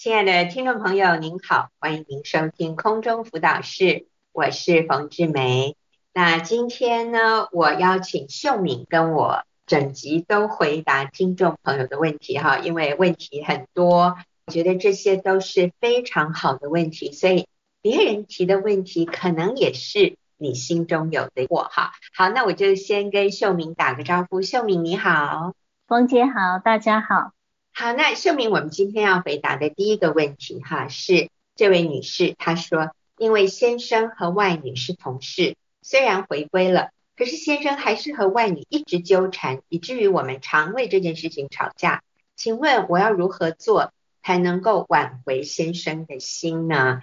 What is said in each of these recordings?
亲爱的听众朋友，您好，欢迎您收听空中辅导室，我是冯志梅。那今天呢，我邀请秀敏跟我整集都回答听众朋友的问题哈，因为问题很多，我觉得这些都是非常好的问题，所以别人提的问题可能也是你心中有的我哈。好，那我就先跟秀敏打个招呼，秀敏你好，冯姐好，大家好。好，那秀敏，我们今天要回答的第一个问题哈，是这位女士她说，因为先生和外女是同事，虽然回归了，可是先生还是和外女一直纠缠，以至于我们常为这件事情吵架。请问我要如何做才能够挽回先生的心呢？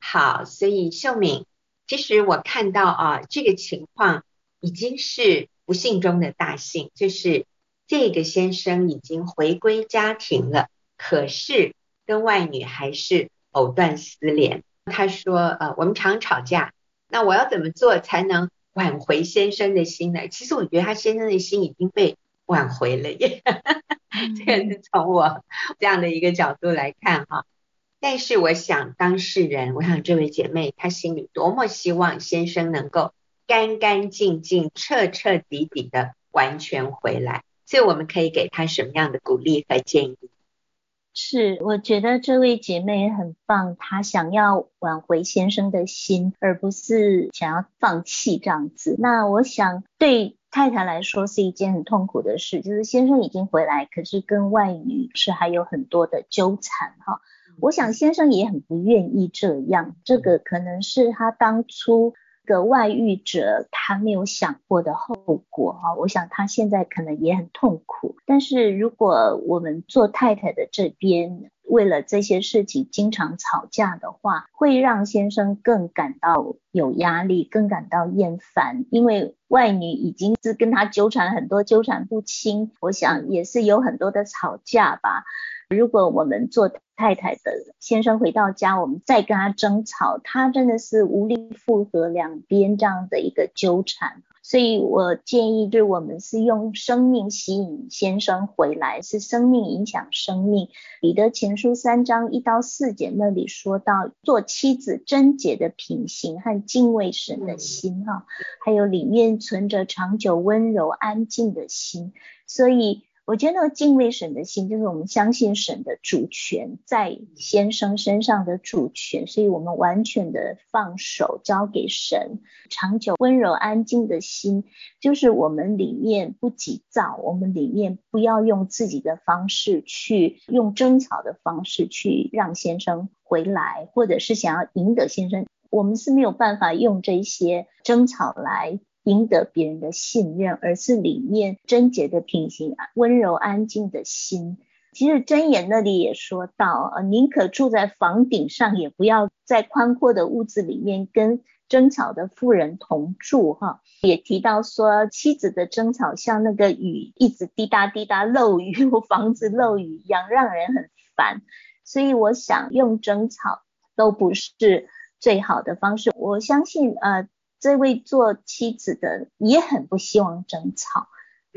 好，所以秀敏，其实我看到啊，这个情况已经是不幸中的大幸，就是。这个先生已经回归家庭了，可是跟外女还是藕断丝连。他说：“呃，我们常吵架，那我要怎么做才能挽回先生的心呢？”其实我觉得他先生的心已经被挽回了耶，这个是从我这样的一个角度来看哈。但是我想当事人，我想这位姐妹她心里多么希望先生能够干干净净、彻彻底底的完全回来。所以我们可以给他什么样的鼓励和建议？是，我觉得这位姐妹很棒，她想要挽回先生的心，而不是想要放弃这样子。那我想对太太来说是一件很痛苦的事，就是先生已经回来，可是跟外女是还有很多的纠缠哈。我想先生也很不愿意这样，这个可能是他当初。个外遇者他没有想过的后果哈，我想他现在可能也很痛苦。但是如果我们做太太的这边为了这些事情经常吵架的话，会让先生更感到有压力，更感到厌烦，因为外女已经是跟他纠缠很多，纠缠不清。我想也是有很多的吵架吧。如果我们做太太的先生回到家，我们再跟他争吵，他真的是无力负荷两边这样的一个纠缠。所以我建议，对我们是用生命吸引先生回来，是生命影响生命。彼得前书三章一到四节那里说到，做妻子贞洁的品行和敬畏神的心哈，还有里面存着长久温柔安静的心，所以。我觉得敬畏神的心，就是我们相信神的主权在先生身上的主权，所以我们完全的放手交给神。长久温柔安静的心，就是我们里面不急躁，我们里面不要用自己的方式去用争吵的方式去让先生回来，或者是想要赢得先生，我们是没有办法用这些争吵来。赢得别人的信任，而是里面贞洁的品行、温柔安静的心。其实箴言那里也说到，呃，宁可住在房顶上，也不要在宽阔的屋子里面跟争吵的妇人同住。哈，也提到说，妻子的争吵像那个雨一直滴答滴答漏雨，我房子漏雨一样，让人很烦。所以我想用争吵都不是最好的方式。我相信，呃。这位做妻子的也很不希望争吵，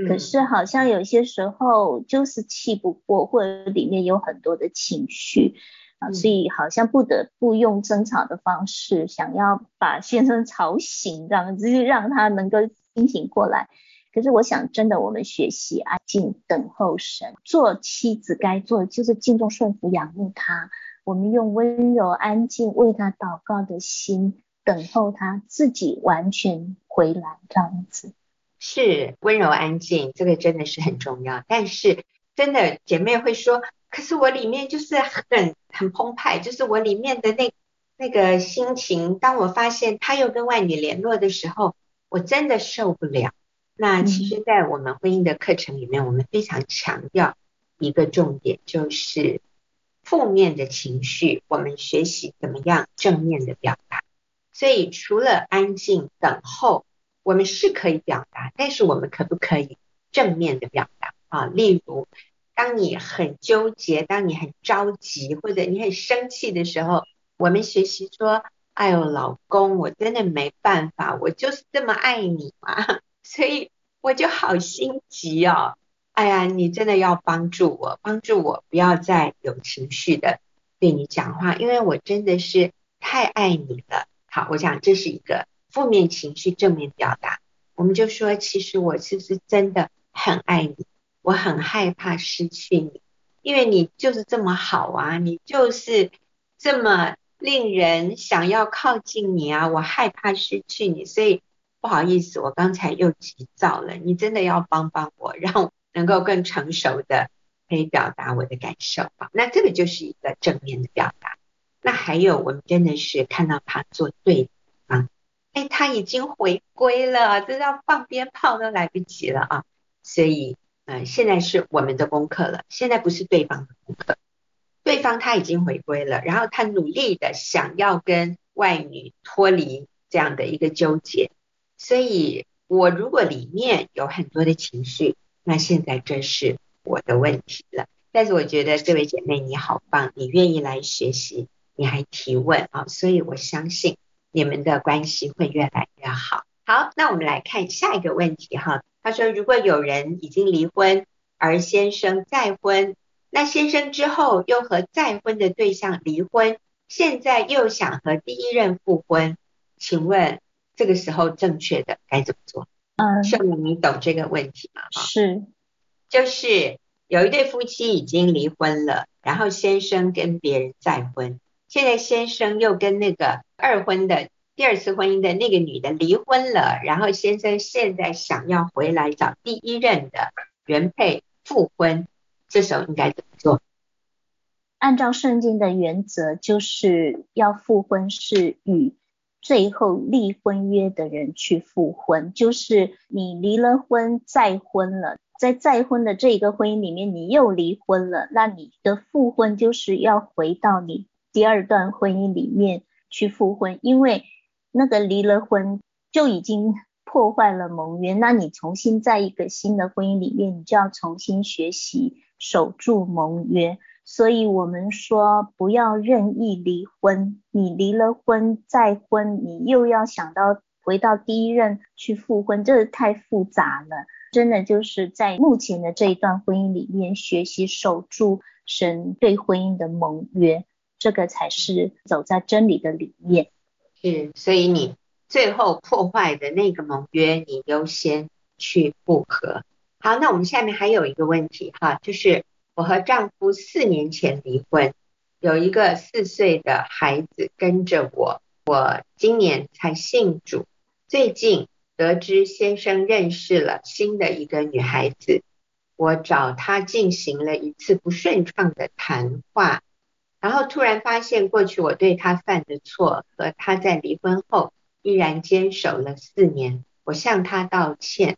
可是好像有些时候就是气不过，或者里面有很多的情绪啊，所以好像不得不用争吵的方式，想要把先生吵醒，这样子让他能够清醒过来。可是我想，真的我们学习安静等候神，做妻子该做的就是敬重顺服仰慕他，我们用温柔安静为他祷告的心。等候他自己完全回来，这样子是温柔安静，这个真的是很重要。但是真的姐妹会说，可是我里面就是很很澎湃，就是我里面的那那个心情，当我发现他又跟外女联络的时候，我真的受不了。那其实，在我们婚姻的课程里面，我们非常强调一个重点，就是负面的情绪，我们学习怎么样正面的表达。所以，除了安静等候，我们是可以表达，但是我们可不可以正面的表达啊？例如，当你很纠结，当你很着急，或者你很生气的时候，我们学习说：“哎呦，老公，我真的没办法，我就是这么爱你嘛，所以我就好心急哦。哎呀，你真的要帮助我，帮助我不要再有情绪的对你讲话，因为我真的是太爱你了。好，我想这是一个负面情绪正面表达。我们就说，其实我是不是真的很爱你？我很害怕失去你，因为你就是这么好啊，你就是这么令人想要靠近你啊，我害怕失去你，所以不好意思，我刚才又急躁了。你真的要帮帮我，让我能够更成熟的可以表达我的感受啊。那这个就是一个正面的表达。那还有，我们真的是看到他做对啊，哎，他已经回归了，这要放鞭炮都来不及了啊！所以，嗯、呃，现在是我们的功课了，现在不是对方的功课。对方他已经回归了，然后他努力的想要跟外女脱离这样的一个纠结。所以，我如果里面有很多的情绪，那现在这是我的问题了。但是我觉得这位姐妹你好棒，你愿意来学习。你还提问啊，所以我相信你们的关系会越来越好。好，那我们来看下一个问题哈。他说，如果有人已经离婚，而先生再婚，那先生之后又和再婚的对象离婚，现在又想和第一任复婚，请问这个时候正确的该怎么做？嗯，圣敏，你懂这个问题吗？是，就是有一对夫妻已经离婚了，然后先生跟别人再婚。现在先生又跟那个二婚的第二次婚姻的那个女的离婚了，然后先生现在想要回来找第一任的原配复婚，这时候应该怎么做？按照圣经的原则，就是要复婚是与最后立婚约的人去复婚，就是你离了婚再婚了，在再婚的这一个婚姻里面你又离婚了，那你的复婚就是要回到你。第二段婚姻里面去复婚，因为那个离了婚就已经破坏了盟约，那你重新在一个新的婚姻里面，你就要重新学习守住盟约。所以我们说不要任意离婚，你离了婚再婚，你又要想到回到第一任去复婚，这太复杂了。真的就是在目前的这一段婚姻里面，学习守住神对婚姻的盟约。这个才是走在真理的里面。是，所以你最后破坏的那个盟约，你优先去复合。好，那我们下面还有一个问题哈，就是我和丈夫四年前离婚，有一个四岁的孩子跟着我，我今年才信主，最近得知先生认识了新的一个女孩子，我找他进行了一次不顺畅的谈话。然后突然发现，过去我对他犯的错和他在离婚后依然坚守了四年，我向他道歉，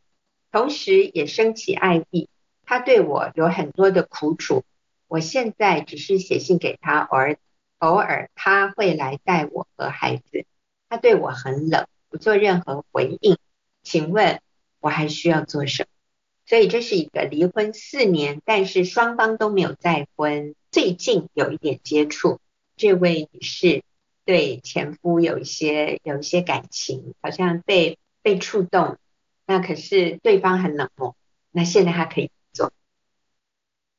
同时也升起爱意。他对我有很多的苦楚，我现在只是写信给他，偶尔偶尔他会来带我和孩子。他对我很冷，不做任何回应。请问我还需要做什么？所以这是一个离婚四年，但是双方都没有再婚。最近有一点接触，这位女士对前夫有一些有一些感情，好像被被触动，那可是对方很冷漠，那现在她可以做？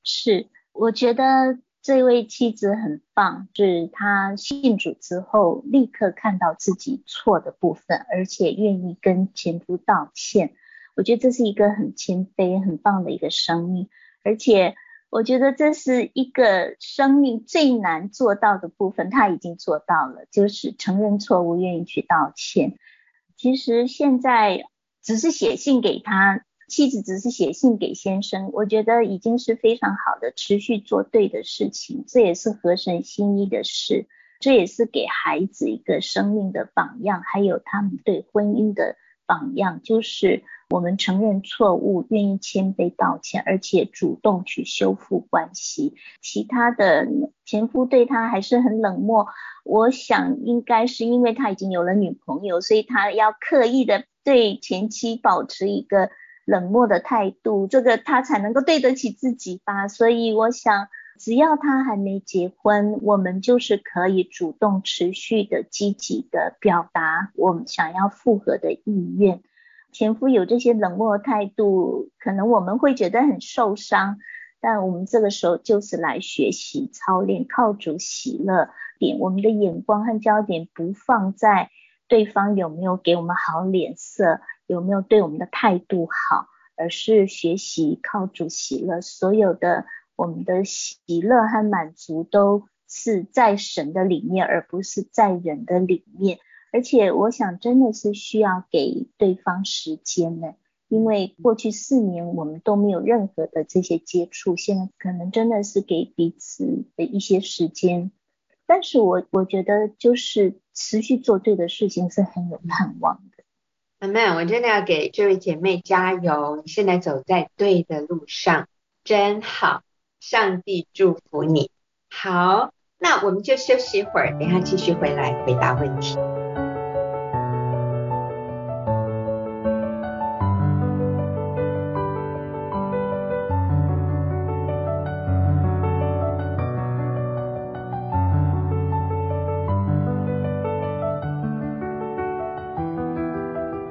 是，我觉得这位妻子很棒，是她信主之后立刻看到自己错的部分，而且愿意跟前夫道歉。我觉得这是一个很谦卑、很棒的一个生命，而且。我觉得这是一个生命最难做到的部分，他已经做到了，就是承认错误，愿意去道歉。其实现在只是写信给他，妻子只是写信给先生，我觉得已经是非常好的，持续做对的事情，这也是合神心意的事，这也是给孩子一个生命的榜样，还有他们对婚姻的榜样，就是。我们承认错误，愿意谦卑道歉，而且主动去修复关系。其他的前夫对他还是很冷漠，我想应该是因为他已经有了女朋友，所以他要刻意的对前妻保持一个冷漠的态度，这个他才能够对得起自己吧。所以我想，只要他还没结婚，我们就是可以主动、持续的、积极的表达我们想要复合的意愿。前夫有这些冷漠态度，可能我们会觉得很受伤。但我们这个时候就是来学习操练，靠主喜乐点，我们的眼光和焦点不放在对方有没有给我们好脸色，有没有对我们的态度好，而是学习靠主喜乐，所有的我们的喜乐和满足都是在神的里面，而不是在人的里面。而且我想，真的是需要给对方时间的，因为过去四年我们都没有任何的这些接触，现在可能真的是给彼此的一些时间。但是我我觉得，就是持续做对的事情是很有盼望的。阿们，我真的要给这位姐妹加油，你现在走在对的路上，真好，上帝祝福你。好，那我们就休息一会儿，等下继续回来回答问题。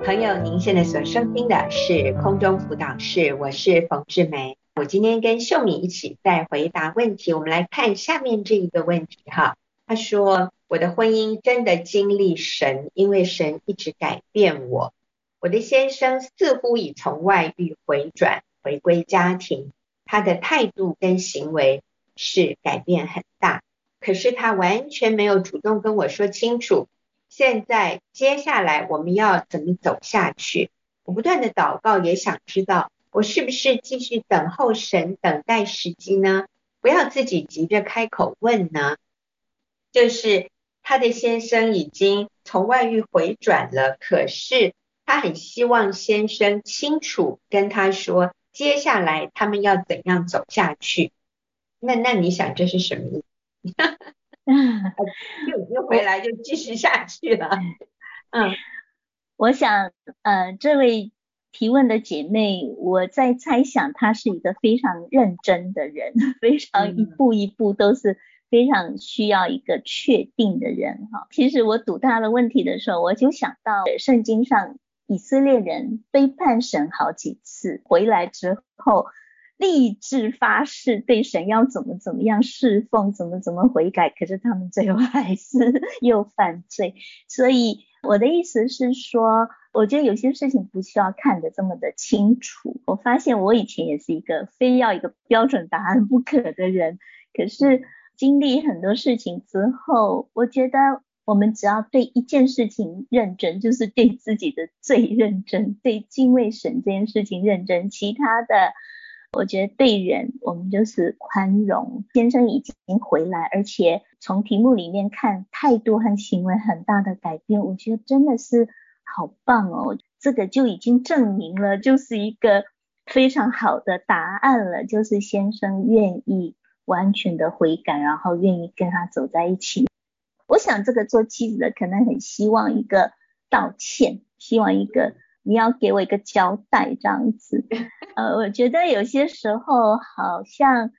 朋友，您现在所收听的是空中辅导室，我是冯志梅。我今天跟秀敏一起在回答问题。我们来看下面这一个问题哈，他说：“我的婚姻真的经历神，因为神一直改变我。我的先生似乎已从外遇回转，回归家庭，他的态度跟行为是改变很大，可是他完全没有主动跟我说清楚。”现在接下来我们要怎么走下去？我不断的祷告，也想知道我是不是继续等候神，等待时机呢？不要自己急着开口问呢？就是他的先生已经从外遇回转了，可是他很希望先生清楚跟他说，接下来他们要怎样走下去。那那你想这是什么意思？又又回来就继续下去了。嗯，我想呃，这位提问的姐妹，我在猜想她是一个非常认真的人，非常一步一步都是非常需要一个确定的人哈。其实我读她的问题的时候，我就想到圣经上以色列人背叛神好几次，回来之后。立志发誓对神要怎么怎么样侍奉，怎么怎么悔改，可是他们最后还是又犯罪。所以我的意思是说，我觉得有些事情不需要看得这么的清楚。我发现我以前也是一个非要一个标准答案不可的人，可是经历很多事情之后，我觉得我们只要对一件事情认真，就是对自己的最认真，对敬畏神这件事情认真，其他的。我觉得对人，我们就是宽容。先生已经回来，而且从题目里面看，态度和行为很大的改变，我觉得真的是好棒哦。这个就已经证明了，就是一个非常好的答案了，就是先生愿意完全的悔改，然后愿意跟他走在一起。我想这个做妻子的可能很希望一个道歉，希望一个。你要给我一个交代，这样子，呃，我觉得有些时候好像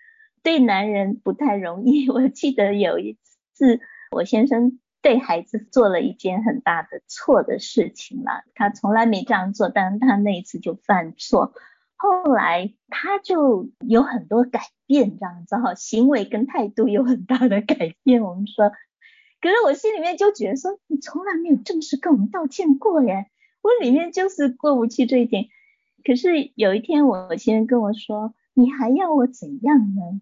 对男人不太容易。我记得有一次，我先生对孩子做了一件很大的错的事情了，他从来没这样做，但是他那一次就犯错，后来他就有很多改变，这样子哈，行为跟态度有很大的改变。我们说，可是我心里面就觉得说，你从来没有正式跟我们道歉过耶。我里面就是过不去这一点，可是有一天我先生跟我说，你还要我怎样呢？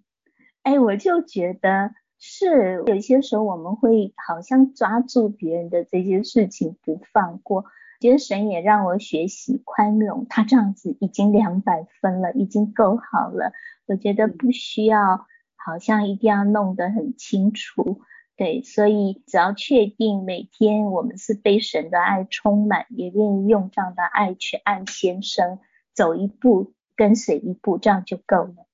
哎，我就觉得是有些时候我们会好像抓住别人的这些事情不放过，觉得神也让我学习宽容，他这样子已经两百分了，已经够好了，我觉得不需要好像一定要弄得很清楚。对，所以只要确定每天我们是被神的爱充满，也愿意用这样的爱去爱先生，走一步跟随一步，这样就够了。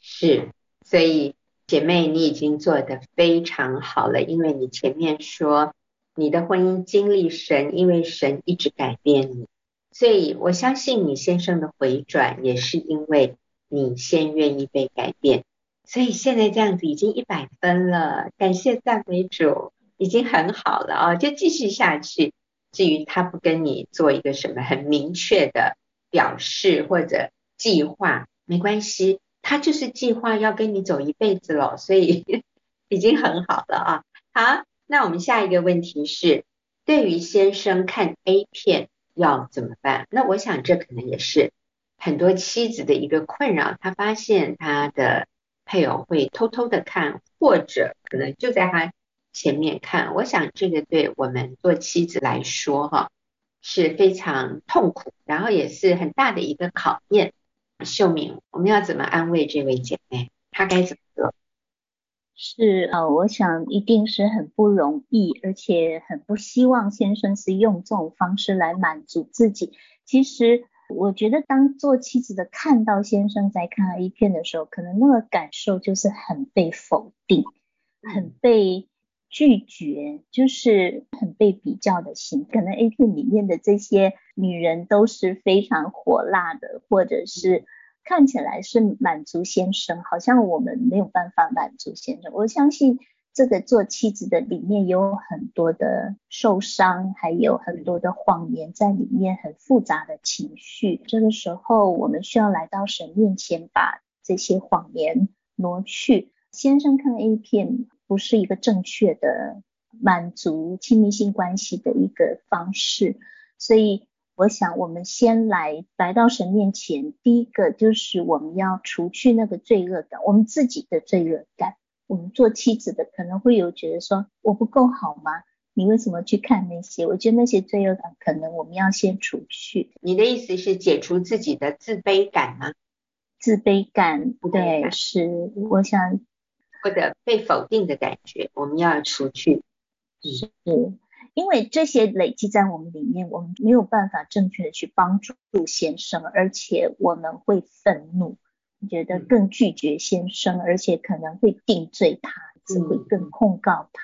是，所以姐妹，你已经做得非常好了，因为你前面说你的婚姻经历神，因为神一直改变你，所以我相信你先生的回转也是因为你先愿意被改变。所以现在这样子已经一百分了，感谢赞美主，已经很好了啊，就继续下去。至于他不跟你做一个什么很明确的表示或者计划，没关系，他就是计划要跟你走一辈子了，所以 已经很好了啊。好，那我们下一个问题是，对于先生看 A 片要怎么办？那我想这可能也是很多妻子的一个困扰，他发现他的配偶会偷偷的看，或者可能就在他前面看。我想这个对我们做妻子来说，哈，是非常痛苦，然后也是很大的一个考验。秀敏，我们要怎么安慰这位姐妹？她该怎么做？是呃，我想一定是很不容易，而且很不希望先生是用这种方式来满足自己。其实我觉得，当做妻子的看到先生在看 A 片的时候，可能那个感受就是很被否定，很被拒绝，就是很被比较的心。可能 A 片里面的这些女人都是非常火辣的，或者是看起来是满足先生，好像我们没有办法满足先生。我相信这个做妻子的里面有很多的受伤，还有很多的谎言在里面，很复杂的情绪。这个时候，我们需要来到神面前，把这些谎言挪去。先生看 A 片。不是一个正确的满足亲密性关系的一个方式，所以我想我们先来来到神面前，第一个就是我们要除去那个罪恶感，我们自己的罪恶感。我们做妻子的可能会有觉得说我不够好吗？你为什么去看那些？我觉得那些罪恶感可能我们要先除去。你的意思是解除自己的自卑感吗？自卑感，对，是，我想。或者被否定的感觉，我们要除去。是，因为这些累积在我们里面，我们没有办法正确的去帮助先生，而且我们会愤怒，觉得更拒绝先生，而且可能会定罪他，只会更控告他。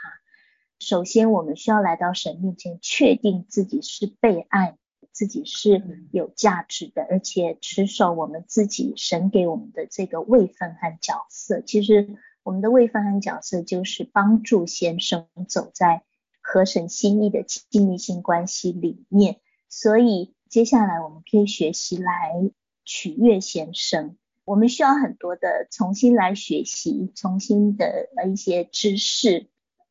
首先，我们需要来到神面前，确定自己是被爱，自己是有价值的，而且持守我们自己神给我们的这个位分和角色。其实。我们的位分和角色就是帮助先生走在合神心意的亲密性关系里面，所以接下来我们可以学习来取悦先生。我们需要很多的重新来学习，重新的一些知识，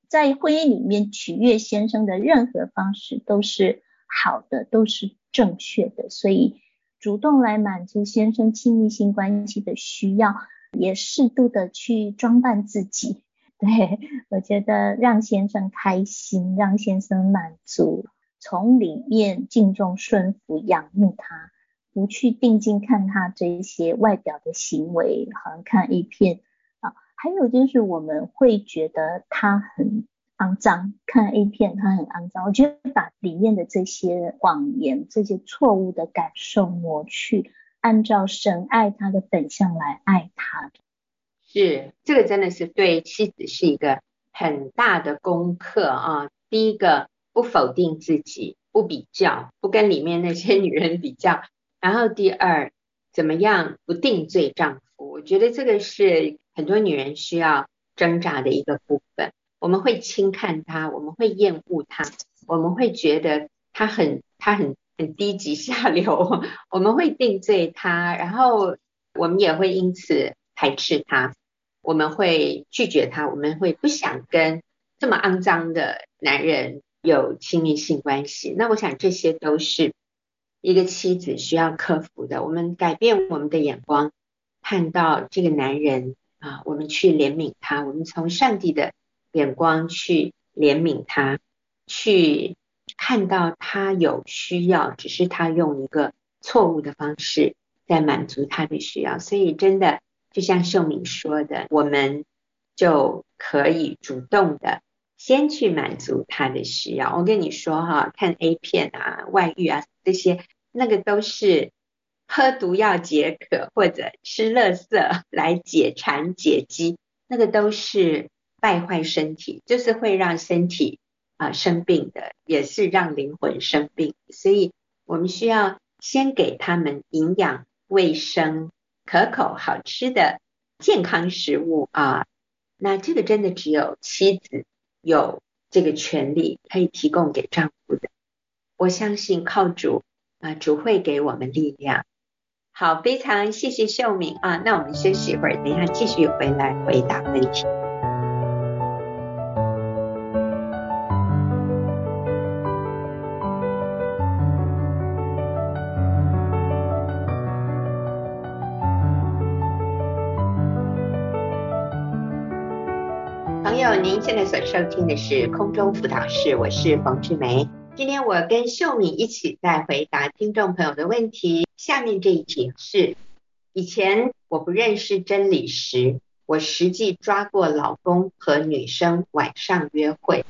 在婚姻里面取悦先生的任何方式都是好的，都是正确的，所以主动来满足先生亲密性关系的需要。也适度的去装扮自己，对，我觉得让先生开心，让先生满足，从里面敬重、顺服、仰慕他，不去定睛看他这一些外表的行为，好像看 A 片啊。还有就是我们会觉得他很肮脏，看 A 片他很肮脏。我觉得把里面的这些谎言、这些错误的感受抹去。按照神爱他的本相来爱他，是这个真的是对妻子是一个很大的功课啊。第一个不否定自己，不比较，不跟里面那些女人比较。然后第二，怎么样不定罪丈夫？我觉得这个是很多女人需要挣扎的一个部分。我们会轻看他，我们会厌恶他，我们会觉得他很他很。很低级下流，我们会定罪他，然后我们也会因此排斥他，我们会拒绝他，我们会不想跟这么肮脏的男人有亲密性关系。那我想这些都是一个妻子需要克服的。我们改变我们的眼光，看到这个男人啊，我们去怜悯他，我们从上帝的眼光去怜悯他，去。看到他有需要，只是他用一个错误的方式在满足他的需要，所以真的就像秀敏说的，我们就可以主动的先去满足他的需要。我跟你说哈，看 A 片啊、外遇啊这些，那个都是喝毒药解渴或者吃乐色来解馋解饥，那个都是败坏身体，就是会让身体。啊，生病的也是让灵魂生病，所以我们需要先给他们营养、卫生、可口、好吃的健康食物啊。那这个真的只有妻子有这个权利可以提供给丈夫的。我相信靠主啊，主会给我们力量，好，非常谢谢秀敏啊，那我们休息一会儿，等一下继续回来回答问题。您现在所收听的是空中辅导室，我是冯志梅。今天我跟秀敏一起在回答听众朋友的问题。下面这一题是：以前我不认识真理时，我实际抓过老公和女生晚上约会，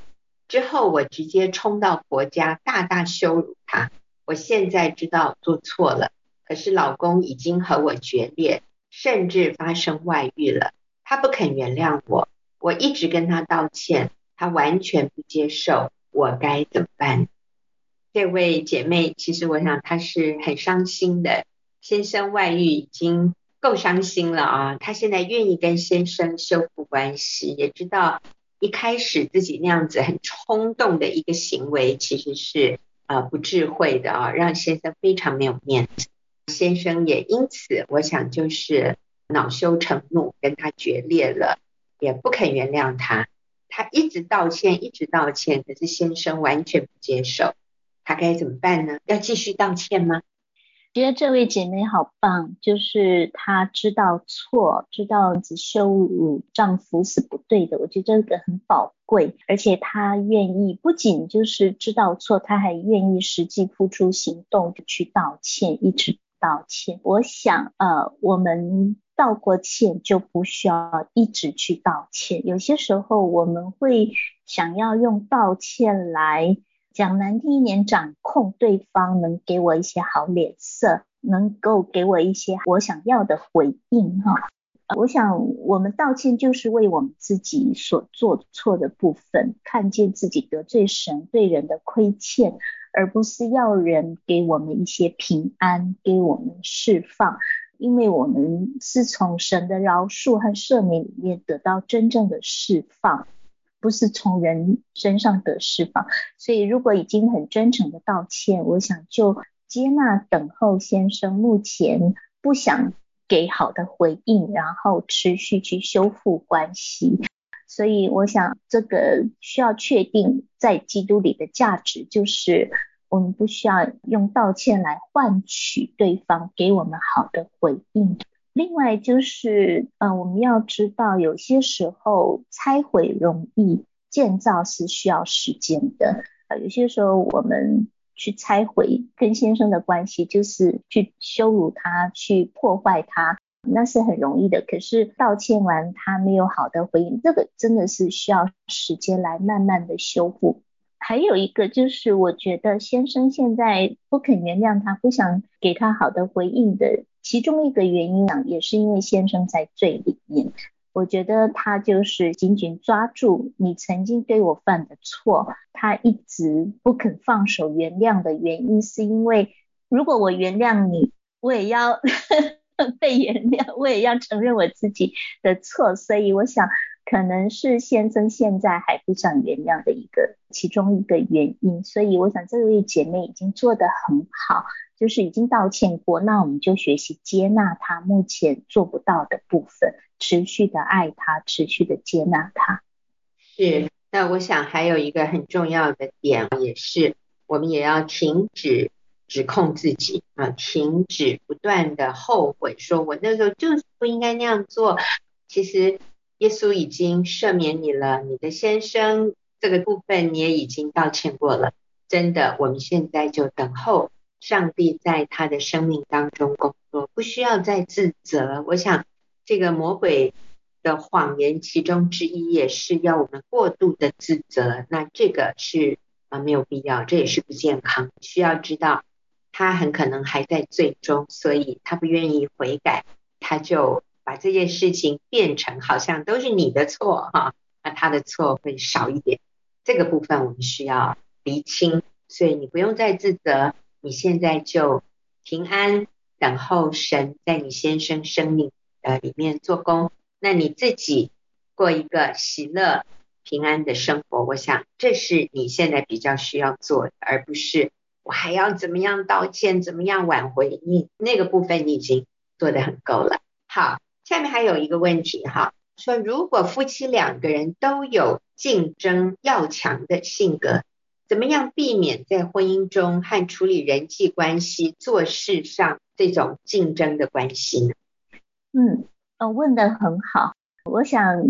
之后我直接冲到婆家大大羞辱他。我现在知道做错了，可是老公已经和我决裂，甚至发生外遇了，他不肯原谅我。我一直跟他道歉，他完全不接受，我该怎么办？这位姐妹，其实我想她是很伤心的，先生外遇已经够伤心了啊，她现在愿意跟先生修复关系，也知道一开始自己那样子很冲动的一个行为，其实是呃不智慧的啊，让先生非常没有面子，先生也因此，我想就是恼羞成怒，跟他决裂了。也不肯原谅他，他一直道歉，一直道歉，可是先生完全不接受，他该怎么办呢？要继续道歉吗？觉得这位姐妹好棒，就是她知道错，知道只羞辱丈夫是不对的，我觉得这个很宝贵，而且她愿意不仅就是知道错，她还愿意实际付出行动去道歉，一直道歉。我想，呃，我们。道过歉就不需要一直去道歉。有些时候我们会想要用道歉来讲难听一点，掌控对方，能给我一些好脸色，能够给我一些我想要的回应哈。我想我们道歉就是为我们自己所做错的部分，看见自己得罪神对人的亏欠，而不是要人给我们一些平安，给我们释放。因为我们是从神的饶恕和赦免里面得到真正的释放，不是从人身上得释放。所以如果已经很真诚的道歉，我想就接纳等候先生目前不想给好的回应，然后持续去修复关系。所以我想这个需要确定在基督里的价值就是。我们不需要用道歉来换取对方给我们好的回应。另外就是，呃，我们要知道，有些时候拆毁容易，建造是需要时间的。呃，有些时候我们去拆毁跟先生的关系，就是去羞辱他，去破坏他，那是很容易的。可是道歉完他没有好的回应，这个真的是需要时间来慢慢的修复。还有一个就是，我觉得先生现在不肯原谅他，不想给他好的回应的其中一个原因啊，也是因为先生在最里面。我觉得他就是紧紧抓住你曾经对我犯的错，他一直不肯放手原谅的原因，是因为如果我原谅你，我也要 被原谅，我也要承认我自己的错，所以我想。可能是先生现在还不想原谅的一个其中一个原因，所以我想这位姐妹已经做得很好，就是已经道歉过，那我们就学习接纳她目前做不到的部分，持续的爱她，持续的接纳她。是，那我想还有一个很重要的点，也是我们也要停止指控自己啊，停止不断的后悔，说我那时候就是不应该那样做，其实。耶稣已经赦免你了，你的先生这个部分你也已经道歉过了。真的，我们现在就等候上帝在他的生命当中工作，不需要再自责。我想这个魔鬼的谎言其中之一也是要我们过度的自责，那这个是啊没有必要，这也是不健康。需要知道他很可能还在罪中，所以他不愿意悔改，他就。把这件事情变成好像都是你的错哈，那他的错会少一点。这个部分我们需要厘清，所以你不用再自责，你现在就平安等候神在你先生生命呃里面做工，那你自己过一个喜乐平安的生活。我想这是你现在比较需要做的，而不是我还要怎么样道歉，怎么样挽回？你那个部分你已经做得很够了。好，下面还有一个问题哈，说如果夫妻两个人都有竞争要强的性格，怎么样避免在婚姻中和处理人际关系、做事上这种竞争的关系呢？嗯，呃，问的很好。我想，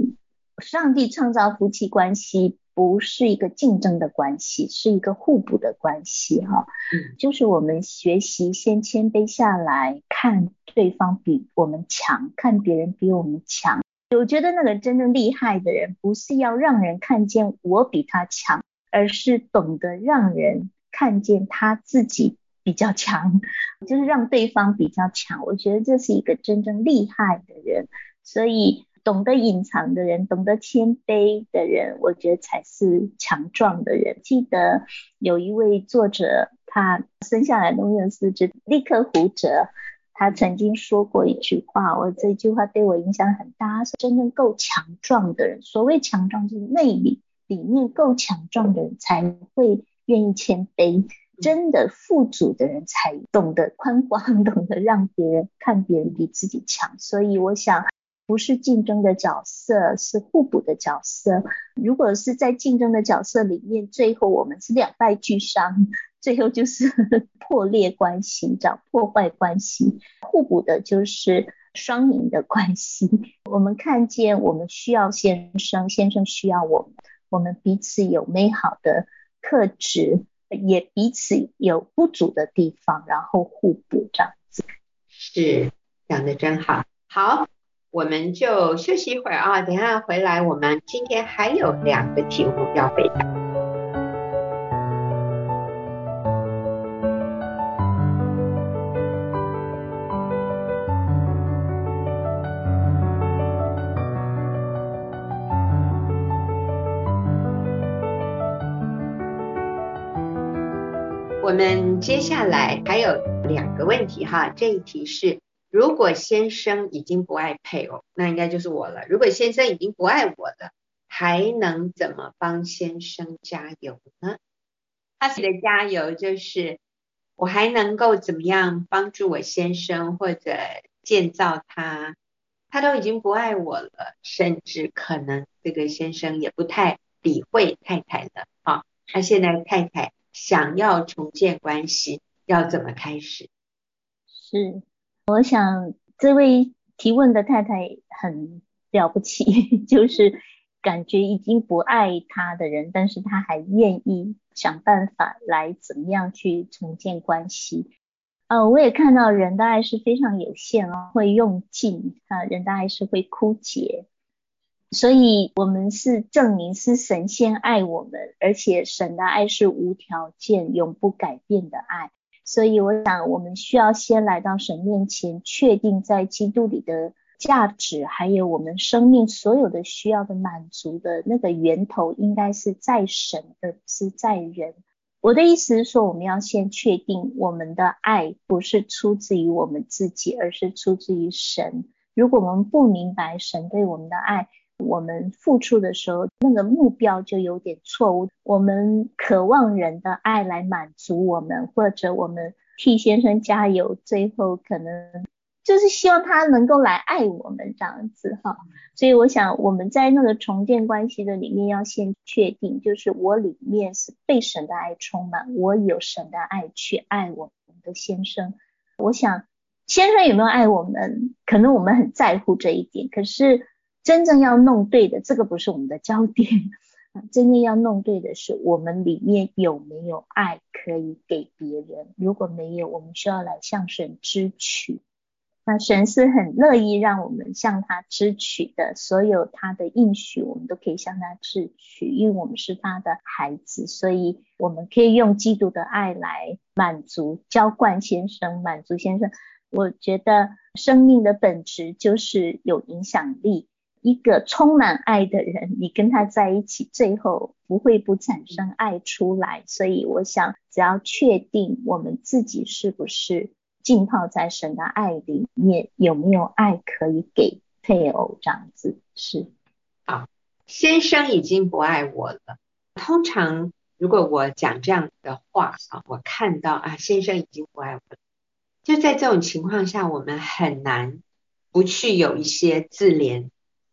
上帝创造夫妻关系不是一个竞争的关系，是一个互补的关系哈。嗯，就是我们学习先谦卑下来，看对方比我们强，看别人比我们强。我觉得那个真正厉害的人，不是要让人看见我比他强，而是懂得让人看见他自己比较强，就是让对方比较强。我觉得这是一个真正厉害的人，所以。懂得隐藏的人，懂得谦卑的人，我觉得才是强壮的人。记得有一位作者，他生下来都没有四肢，立刻胡折，他曾经说过一句话，我这句话对我影响很大。是真正够强壮的人，所谓强壮就是内里里面够强壮的人才会愿意谦卑，真的富足的人才懂得宽广，懂得让别人看别人比自己强。所以我想。不是竞争的角色，是互补的角色。如果是在竞争的角色里面，最后我们是两败俱伤，最后就是 破裂关系，找破坏关系。互补的就是双赢的关系。我们看见我们需要先生，先生需要我们，我们彼此有美好的特质，也彼此有不足的地方，然后互补这样子。是，讲的真好，好。我们就休息一会儿啊，等下回来，我们今天还有两个题目要回答。我们接下来还有两个问题哈，这一题是。如果先生已经不爱配偶，那应该就是我了。如果先生已经不爱我了，还能怎么帮先生加油呢？他写的加油就是，我还能够怎么样帮助我先生或者建造他？他都已经不爱我了，甚至可能这个先生也不太理会太太了。啊，他现在太太想要重建关系，要怎么开始？是。我想这位提问的太太很了不起，就是感觉已经不爱他的人，但是他还愿意想办法来怎么样去重建关系。呃，我也看到人的爱是非常有限哦，会用尽啊，人的爱是会枯竭，所以我们是证明是神先爱我们，而且神的爱是无条件、永不改变的爱。所以我想，我们需要先来到神面前，确定在基督里的价值，还有我们生命所有的需要的满足的那个源头，应该是在神，而不是在人。我的意思是说，我们要先确定我们的爱不是出自于我们自己，而是出自于神。如果我们不明白神对我们的爱，我们付出的时候，那个目标就有点错误。我们渴望人的爱来满足我们，或者我们替先生加油，最后可能就是希望他能够来爱我们这样子哈。所以我想我们在那个重建关系的里面，要先确定，就是我里面是被神的爱充满，我有神的爱去爱我们的先生。我想先生有没有爱我们，可能我们很在乎这一点，可是。真正要弄对的，这个不是我们的焦点。真正要弄对的是，我们里面有没有爱可以给别人？如果没有，我们需要来向神支取。那神是很乐意让我们向他支取的，所有他的应许，我们都可以向他支取，因为我们是他的孩子，所以我们可以用基督的爱来满足浇灌先生，满足先生。我觉得生命的本质就是有影响力。一个充满爱的人，你跟他在一起，最后不会不产生爱出来。所以我想，只要确定我们自己是不是浸泡在神的爱里面，有没有爱可以给配偶，这样子是。啊，先生已经不爱我了。通常如果我讲这样的话啊，我看到啊，先生已经不爱我了，就在这种情况下，我们很难不去有一些自怜、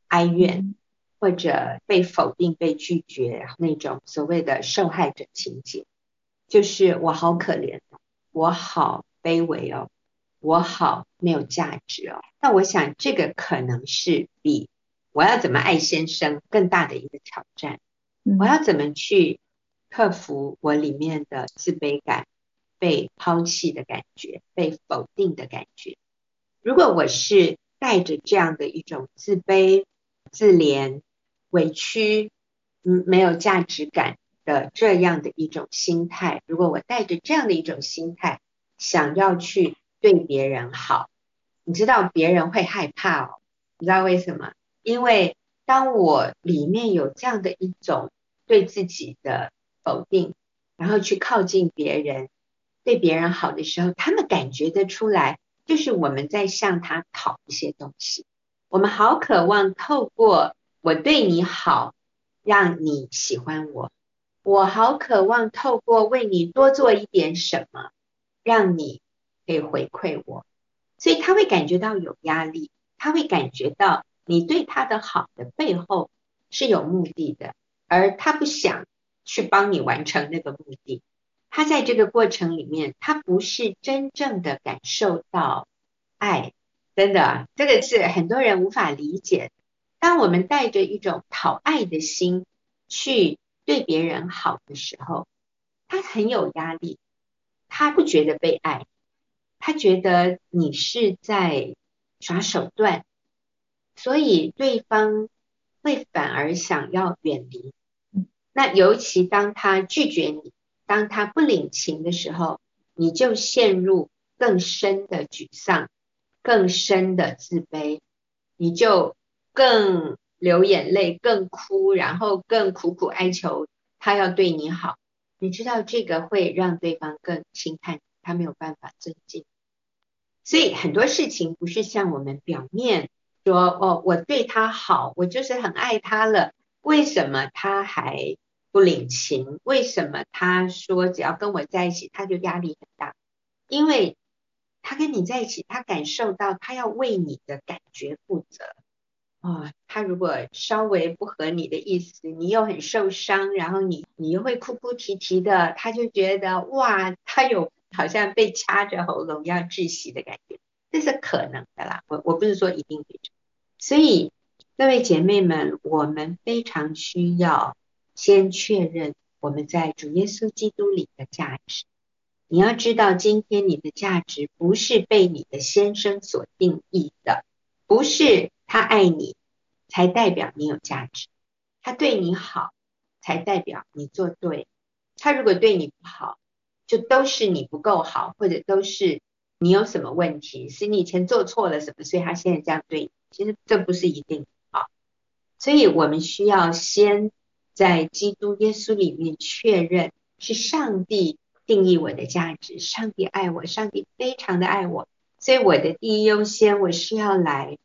哀怨，或者被否定、被拒绝那种所谓的受害者情节，就是我好可怜，我好卑微哦，我好没有价值哦。那我想这个可能是比我要怎么爱先生更大的一个挑战。我要怎么去克服我里面的自卑感、被抛弃的感觉、被否定的感觉？如果我是带着这样的一种自卑、自怜、委屈、嗯，没有价值感的这样的一种心态，如果我带着这样的一种心态，想要去对别人好，你知道别人会害怕哦，你知道为什么？因为当我里面有这样的一种对自己的否定，然后去靠近别人，对别人好的时候，他们感觉得出来，就是我们在向他讨一些东西。我们好渴望透过我对你好，让你喜欢我。我好渴望透过为你多做一点什么，让你可以回馈我。所以他会感觉到有压力，他会感觉到你对他的好的背后是有目的的。而他不想去帮你完成那个目的，他在这个过程里面，他不是真正的感受到爱，真的，这个是很多人无法理解。当我们带着一种讨爱的心去对别人好的时候，他很有压力，他不觉得被爱，他觉得你是在耍手段，所以对方会反而想要远离。那尤其当他拒绝你，当他不领情的时候，你就陷入更深的沮丧、更深的自卑，你就更流眼泪、更哭，然后更苦苦哀求他要对你好。你知道这个会让对方更轻看，他没有办法尊敬。所以很多事情不是像我们表面说哦，我对他好，我就是很爱他了，为什么他还不领情，为什么他说只要跟我在一起，他就压力很大？因为他跟你在一起，他感受到他要为你的感觉负责。哦，他如果稍微不合你的意思，你又很受伤，然后你你又会哭哭啼啼的，他就觉得哇，他有好像被掐着喉咙要窒息的感觉，这是可能的啦。我我不是说一定会这样，所以各位姐妹们，我们非常需要。先确认我们在主耶稣基督里的价值。你要知道，今天你的价值不是被你的先生所定义的，不是他爱你才代表你有价值，他对你好才代表你做对。他如果对你不好，就都是你不够好，或者都是你有什么问题，是你以前做错了什么，所以他现在这样对你。其实这不是一定好，所以我们需要先。在基督耶稣里面确认是上帝定义我的价值，上帝爱我，上帝非常的爱我，所以我的第一优先，我是要来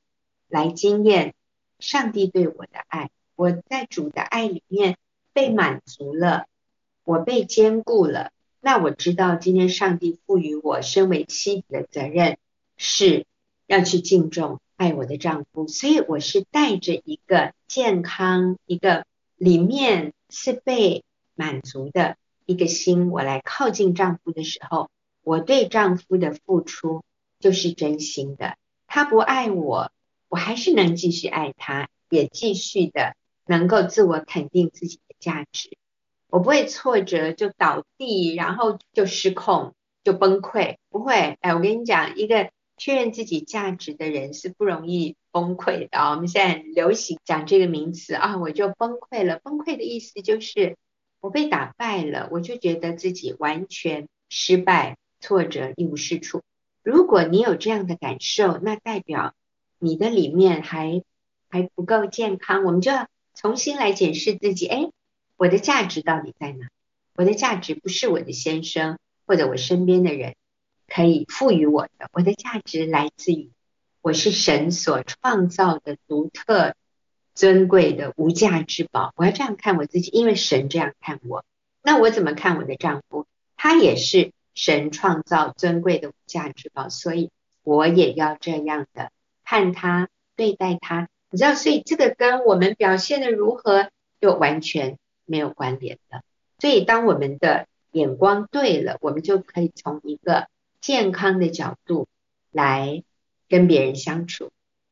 来经验上帝对我的爱，我在主的爱里面被满足了，我被坚固了，那我知道今天上帝赋予我身为妻子的责任是要去敬重爱我的丈夫，所以我是带着一个健康一个。里面是被满足的一个心，我来靠近丈夫的时候，我对丈夫的付出就是真心的。他不爱我，我还是能继续爱他，也继续的能够自我肯定自己的价值。我不会挫折就倒地，然后就失控，就崩溃，不会。哎，我跟你讲，一个确认自己价值的人是不容易。崩溃的啊！我们现在流行讲这个名词啊，我就崩溃了。崩溃的意思就是我被打败了，我就觉得自己完全失败、挫折、一无是处。如果你有这样的感受，那代表你的里面还还不够健康。我们就要重新来检视自己。哎，我的价值到底在哪？我的价值不是我的先生或者我身边的人可以赋予我的，我的价值来自于。我是神所创造的独特、尊贵的无价之宝。我要这样看我自己，因为神这样看我。那我怎么看我的丈夫？他也是神创造尊贵的无价之宝，所以我也要这样的看他、对待他。你知道，所以这个跟我们表现的如何就完全没有关联的。所以当我们的眼光对了，我们就可以从一个健康的角度来跟别人相处。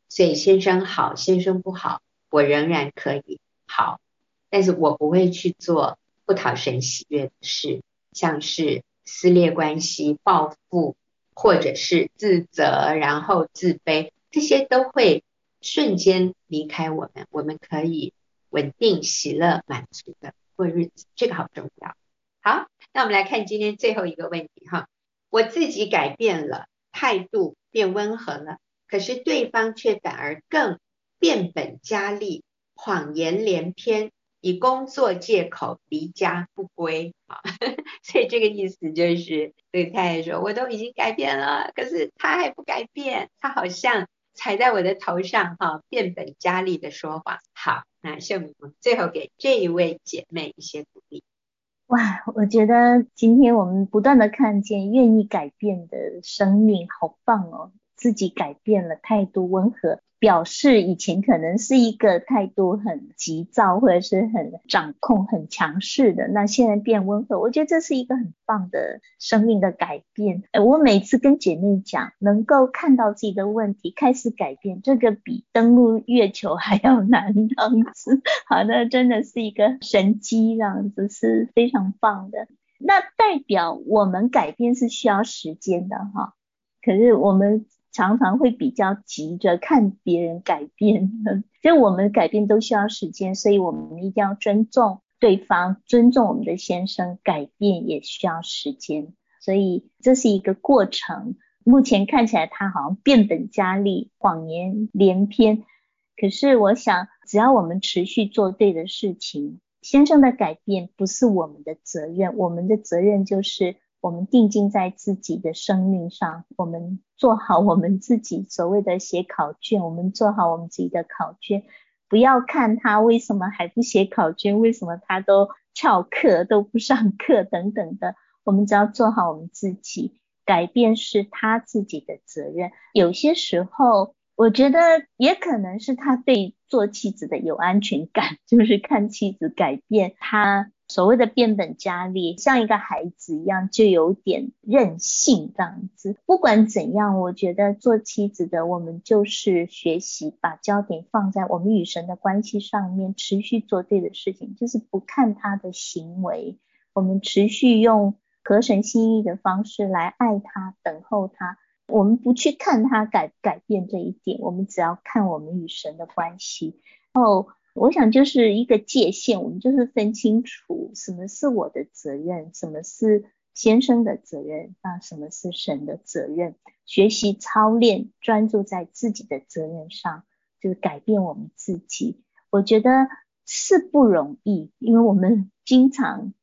所以先生好，先生不好，我仍然可以好，但是我不会去做。不讨神喜悦的事，像是撕裂关系、报复，或者是自责，然后自卑，这些都会瞬间离开我们。我们可以稳定、喜乐、满足的过日子，这个好重要。好，那我们来看今天最后一个问题哈。我自己改变了，态度变温和了，可是对方却反而更变本加厉，谎言连篇。以工作借口离家不归啊，所以这个意思就是，对太太说，我都已经改变了，可是他还不改变，他好像踩在我的头上哈，变本加厉的说谎。好，那秀敏，我们最后给这一位姐妹一些鼓励。哇，我觉得今天我们不断的看见愿意改变的生命，好棒哦，自己改变了，态度温和。表示以前可能是一个态度很急躁，或者是很掌控、很强势的，那现在变温和，我觉得这是一个很棒的生命的改变。诶，我每次跟姐妹讲，能够看到自己的问题，开始改变，这个比登陆月球还要难，这样子。好那，真的是一个神迹，这样子是非常棒的。那代表我们改变是需要时间的哈，可是我们。常常会比较急着看别人改变，就我们改变都需要时间，所以我们一定要尊重对方，尊重我们的先生，改变也需要时间，所以这是一个过程。目前看起来他好像变本加厉，谎言连篇，可是我想，只要我们持续做对的事情，先生的改变不是我们的责任，我们的责任就是。我们定睛在自己的生命上，我们做好我们自己所谓的写考卷，我们做好我们自己的考卷，不要看他为什么还不写考卷，为什么他都翘课都不上课等等的，我们只要做好我们自己，改变是他自己的责任。有些时候，我觉得也可能是他对做妻子的有安全感，就是看妻子改变他。所谓的变本加厉，像一个孩子一样，就有点任性这样子。不管怎样，我觉得做妻子的，我们就是学习把焦点放在我们与神的关系上面，持续做对的事情，就是不看他的行为，我们持续用合神心意的方式来爱他、等候他。我们不去看他改改变这一点，我们只要看我们与神的关系。哦。我想就是一个界限，我们就是分清楚什么是我的责任，什么是先生的责任，啊什么是神的责任。学习操练，专注在自己的责任上，就是改变我们自己。我觉得是不容易，因为我们经常，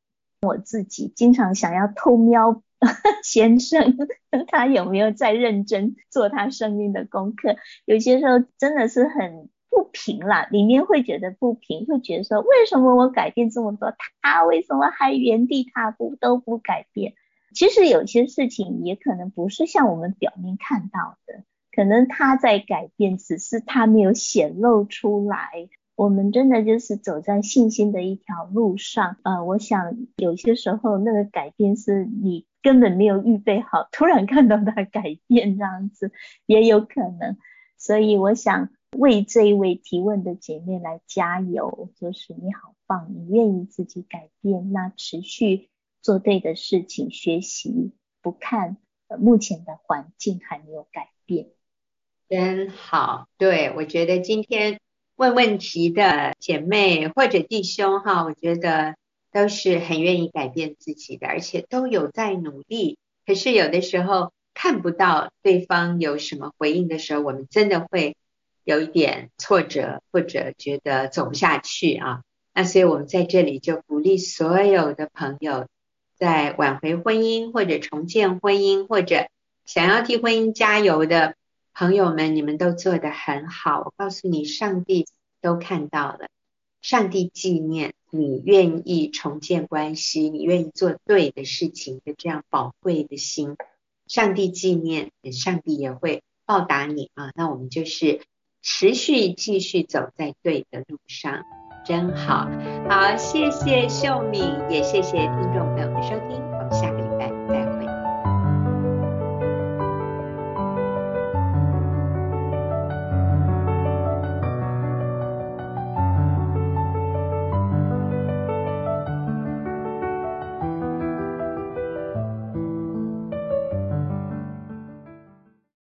我自己经常想要偷瞄 先生，他有没有在认真做他生命的功课。有些时候真的是很。不平啦，里面会觉得不平，会觉得说，为什么我改变这么多，他为什么还原地踏步都不改变？其实有些事情也可能不是像我们表面看到的，可能他在改变，只是他没有显露出来。我们真的就是走在信心的一条路上，呃，我想有些时候那个改变是你根本没有预备好，突然看到他改变这样子也有可能，所以我想。为这一位提问的姐妹来加油，就是你好棒，你愿意自己改变，那持续做对的事情，学习不看目前的环境还没有改变，真好。对，我觉得今天问问题的姐妹或者弟兄哈，我觉得都是很愿意改变自己的，而且都有在努力。可是有的时候看不到对方有什么回应的时候，我们真的会。有一点挫折，或者觉得走不下去啊，那所以我们在这里就鼓励所有的朋友，在挽回婚姻或者重建婚姻，或者想要替婚姻加油的朋友们，你们都做得很好。我告诉你，上帝都看到了，上帝纪念，你愿意重建关系，你愿意做对的事情的这样宝贵的心，上帝纪念，上帝也会报答你啊。那我们就是持续继续走在对的路上，真好。好，谢谢秀敏，也谢谢听众朋友的收听。